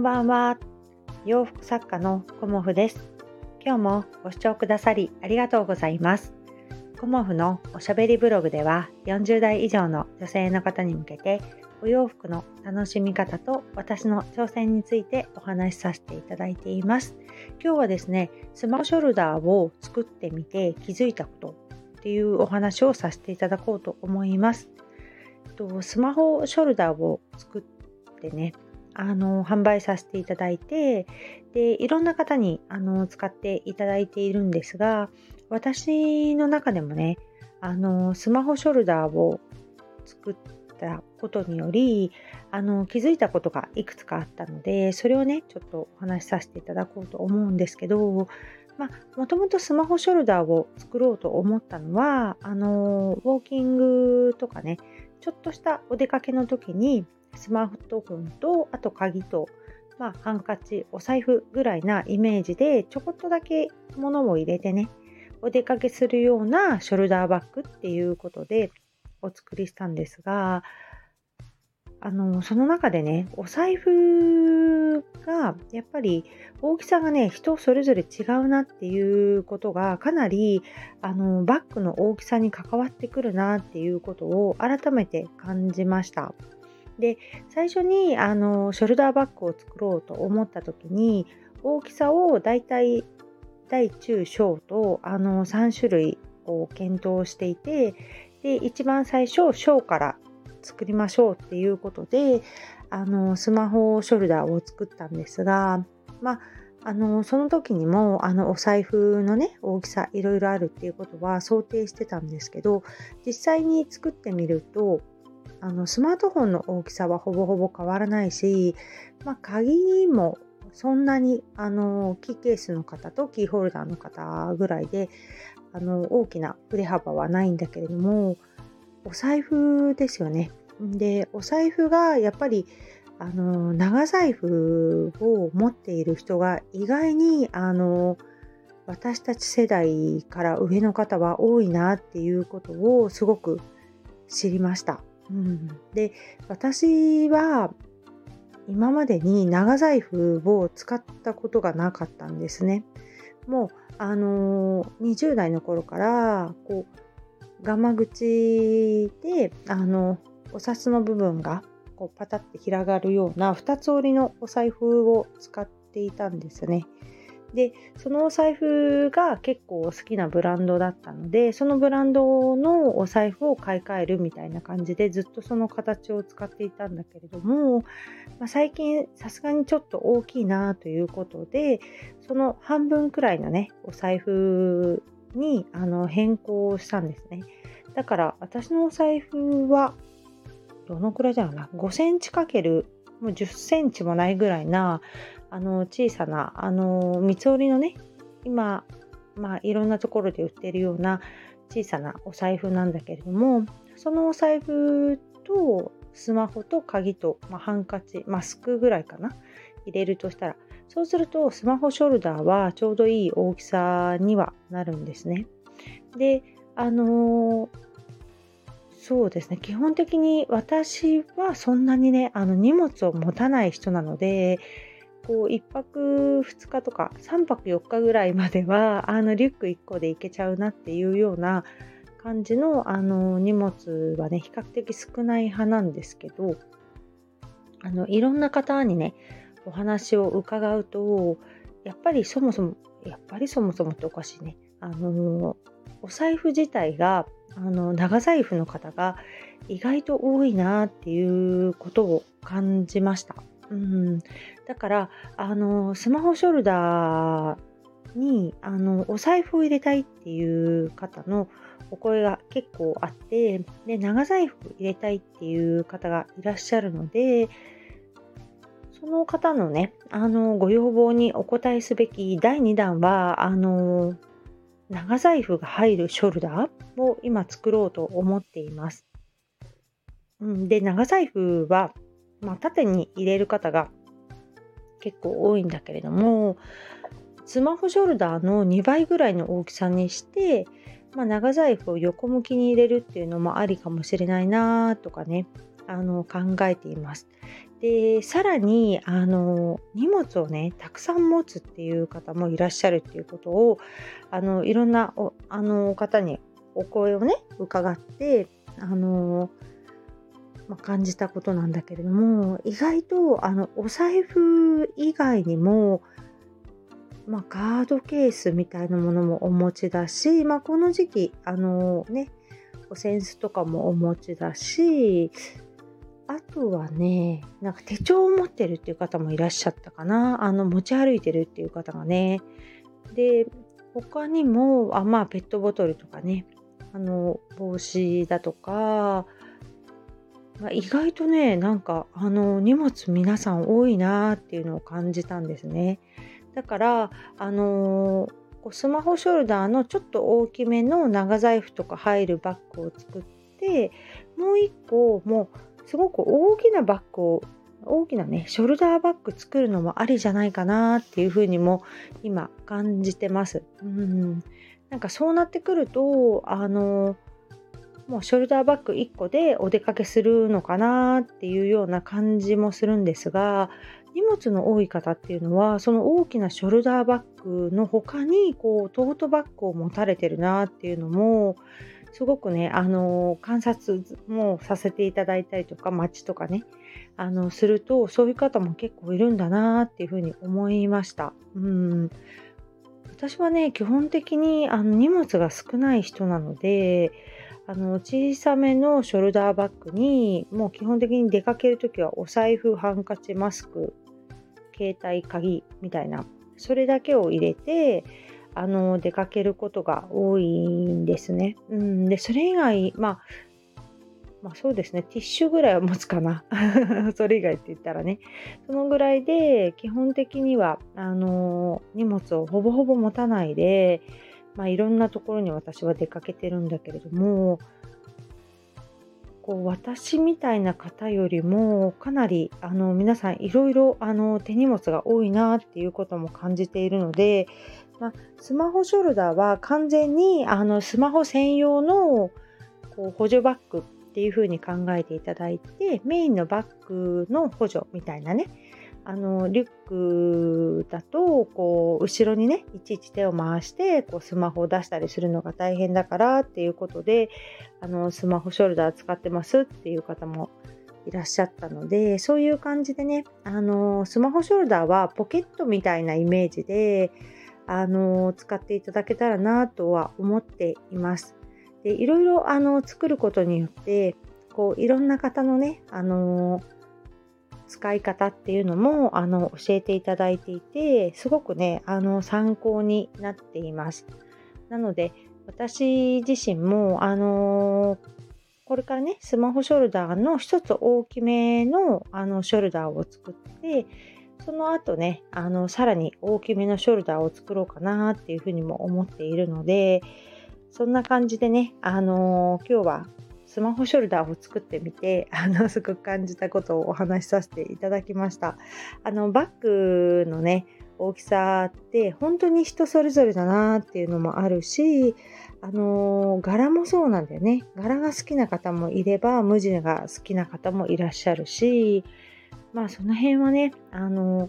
んばんは。洋服作家のコモフです。今日もご視聴くださりありがとうございます。コモフのおしゃべりブログでは40代以上の女性の方に向けてお洋服の楽しみ方と私の挑戦についてお話しさせていただいています。今日はですね、スマホショルダーを作ってみて気づいたことっていうお話をさせていただこうと思います。スマホショルダーを作ってね、あの販売させていただいてでいろんな方にあの使っていただいているんですが私の中でもねあのスマホショルダーを作ったことによりあの気づいたことがいくつかあったのでそれをねちょっとお話しさせていただこうと思うんですけどもともとスマホショルダーを作ろうと思ったのはあのウォーキングとかねちょっとしたお出かけの時にスマートフォンとあと鍵と、まあ、ハンカチお財布ぐらいなイメージでちょこっとだけ物を入れてねお出かけするようなショルダーバッグっていうことでお作りしたんですがあのその中でねお財布がやっぱり大きさがね人それぞれ違うなっていうことがかなりあのバッグの大きさに関わってくるなっていうことを改めて感じました。で最初にあのショルダーバッグを作ろうと思った時に大きさをだいたい大中小とあの3種類を検討していてで一番最初小から作りましょうっていうことであのスマホショルダーを作ったんですがまああのその時にもあのお財布のね大きさいろいろあるっていうことは想定してたんですけど実際に作ってみるとあのスマートフォンの大きさはほぼほぼ変わらないし、まあ、鍵もそんなにあのキーケースの方とキーホルダーの方ぐらいであの大きな振れ幅はないんだけれどもお財布ですよね。でお財布がやっぱりあの長財布を持っている人が意外にあの私たち世代から上の方は多いなっていうことをすごく知りました。うん、で私は今までに長財布を使ったことがなかったんですね。もうあの、20代の頃からこうガマ口であのお札の部分がこうパタッて広がるような2つ折りのお財布を使っていたんですね。でそのお財布が結構好きなブランドだったのでそのブランドのお財布を買い替えるみたいな感じでずっとその形を使っていたんだけれども、まあ、最近さすがにちょっと大きいなということでその半分くらいのねお財布にあの変更したんですね。だから私のお財布はどのくらいだろうな？5センチかけるもう10センチもないぐらいなあの小さなあの三つ折りのね今、まあ、いろんなところで売ってるような小さなお財布なんだけれどもそのお財布とスマホと鍵と、まあ、ハンカチマスクぐらいかな入れるとしたらそうするとスマホショルダーはちょうどいい大きさにはなるんですね。であの、そうですね基本的に私はそんなにねあの荷物を持たない人なのでこう1泊2日とか3泊4日ぐらいまでは あのリュック1個で行けちゃうなっていうような感じのあの荷物はね比較的少ない派なんですけどあのいろんな方にねお話を伺うとやっぱりそもそもやっぱりそもそもっておかしいねあのお財布自体があの長財布の方が意外と多いなっていうことを感じました。うん、だからあのスマホショルダーにあのお財布を入れたいっていう方のお声が結構あってで長財布入れたいっていう方がいらっしゃるのでその方のねあのご要望にお答えすべき第2弾はあの長財布が入るショルダーを今作ろうと思っています。で長財布はまあ、縦に入れる方が結構多いんだけれどもスマホショルダーの2倍ぐらいの大きさにして、まあ、長財布を横向きに入れるっていうのもありかもしれないなとかねあの考えています。でさらにあの荷物をねたくさん持つっていう方もいらっしゃるっていうことをあのいろんなおあの方にお声をね伺ってあの、まあ、感じたことなんだけれども意外とあのお財布以外にもまあ、カードケースみたいなものもお持ちだし、まあ、この時期あのねお扇子とかもお持ちだしあとはね、なんか手帳を持ってるっていう方もいらっしゃったかな。あの、持ち歩いてるっていう方がね。で、他にも、あまあ、ペットボトルとかね、あの、帽子だとか、意外とね、なんか、あの、荷物皆さん多いなっていうのを感じたんですね。だから、あのスマホショルダーのちょっと大きめの長財布とか入るバッグを作って、もう一個、もう、すごく大きなバッグを大きなねショルダーバッグ作るのもありじゃないかなっていうふうにも今感じてます。うんなんかそうなってくるとあのもうショルダーバッグ1個でお出かけするのかなっていうような感じもするんですが荷物の多い方っていうのはその大きなショルダーバッグの他にこうトートバッグを持たれてるなっていうのもすごくね、あの観察もさせていただいたりとか、街とかね、あのすると、そういう方も結構いるんだなっていうふうに思いました。うん私はね、基本的にあの荷物が少ない人なので、あの小さめのショルダーバッグに、もう基本的に出かけるときはお財布、ハンカチ、マスク、携帯、鍵みたいな、それだけを入れて、あの出かけることが多いんですね。うん、でそれ以外、まあ、まあそうですね、ティッシュぐらいは持つかな。それ以外って言ったらね。そのぐらいで、基本的には、あの荷物をほぼほぼ持たないで、まあいろんなところに私は出かけてるんだけれども、こう私みたいな方よりもかなりあの皆さんいろいろあの手荷物が多いなっていうことも感じているのでまあ、スマホショルダーは完全にあのスマホ専用のこう補助バッグっていう風に考えていただいてメインのバッグの補助みたいなねあのリュックだとこう後ろにねいちいち手を回してこうスマホを出したりするのが大変だからっていうことであのスマホショルダー使ってますっていう方もいらっしゃったのでそういう感じでねあのスマホショルダーはポケットみたいなイメージであの使っていただけたらなとは思っています。でいろいろあの作ることによってこういろんな方のねあの使い方っていうのもあの教えていただいていてすごくねあの参考になっています。なので私自身もあのこれからねスマホショルダーの一つ大きめのあのショルダーを作ってその後ね、あの、さらに大きめのショルダーを作ろうかなっていうふうにも思っているので、そんな感じでね、あの、今日はスマホショルダーを作ってみて、あの、すごく感じたことをお話しさせていただきました。あの、バッグのね、大きさって本当に人それぞれだなっていうのもあるし、あの、柄もそうなんだよね。柄が好きな方もいれば、無地が好きな方もいらっしゃるし、まあその辺はね、あの、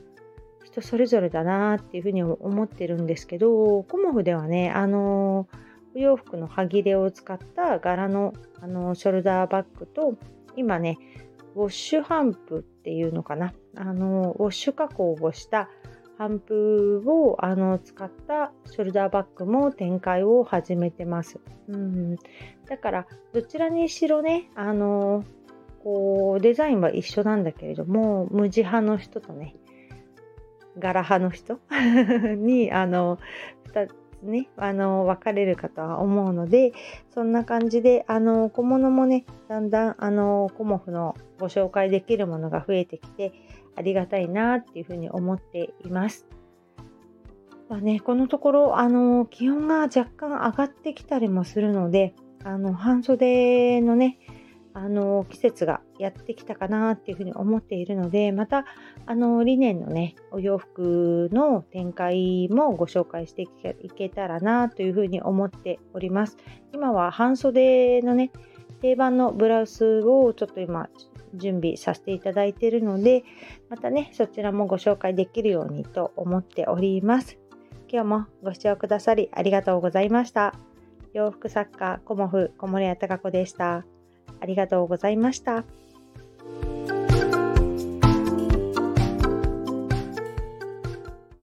人それぞれだなっていうふうに思ってるんですけど、コモフではね、あの、お洋服の端切れを使った柄のあのショルダーバッグと、今ね、ウォッシュハンプっていうのかな、あの、ウォッシュ加工をしたハンプをあの使ったショルダーバッグも展開を始めてます。うん、だからどちらにしろね、あのこうデザインは一緒なんだけれども無地派の人とね柄派の人 にあの2つねあの分かれるかとは思うのでそんな感じであの小物もねだんだんあのコモフのご紹介できるものが増えてきてありがたいなっていうふうに思っています。まあね、このところあの気温が若干上がってきたりもするのであの半袖のねあの季節がやってきたかなっていうふうに思っているのでまたあのリネンのねお洋服の展開もご紹介していけたらなというふうに思っております。今は半袖のね定番のブラウスをちょっと今準備させていただいているのでまたねそちらもご紹介できるようにと思っております。今日もご視聴くださりありがとうございました。洋服作家コモフ小森屋隆子でした。ありがとうございました。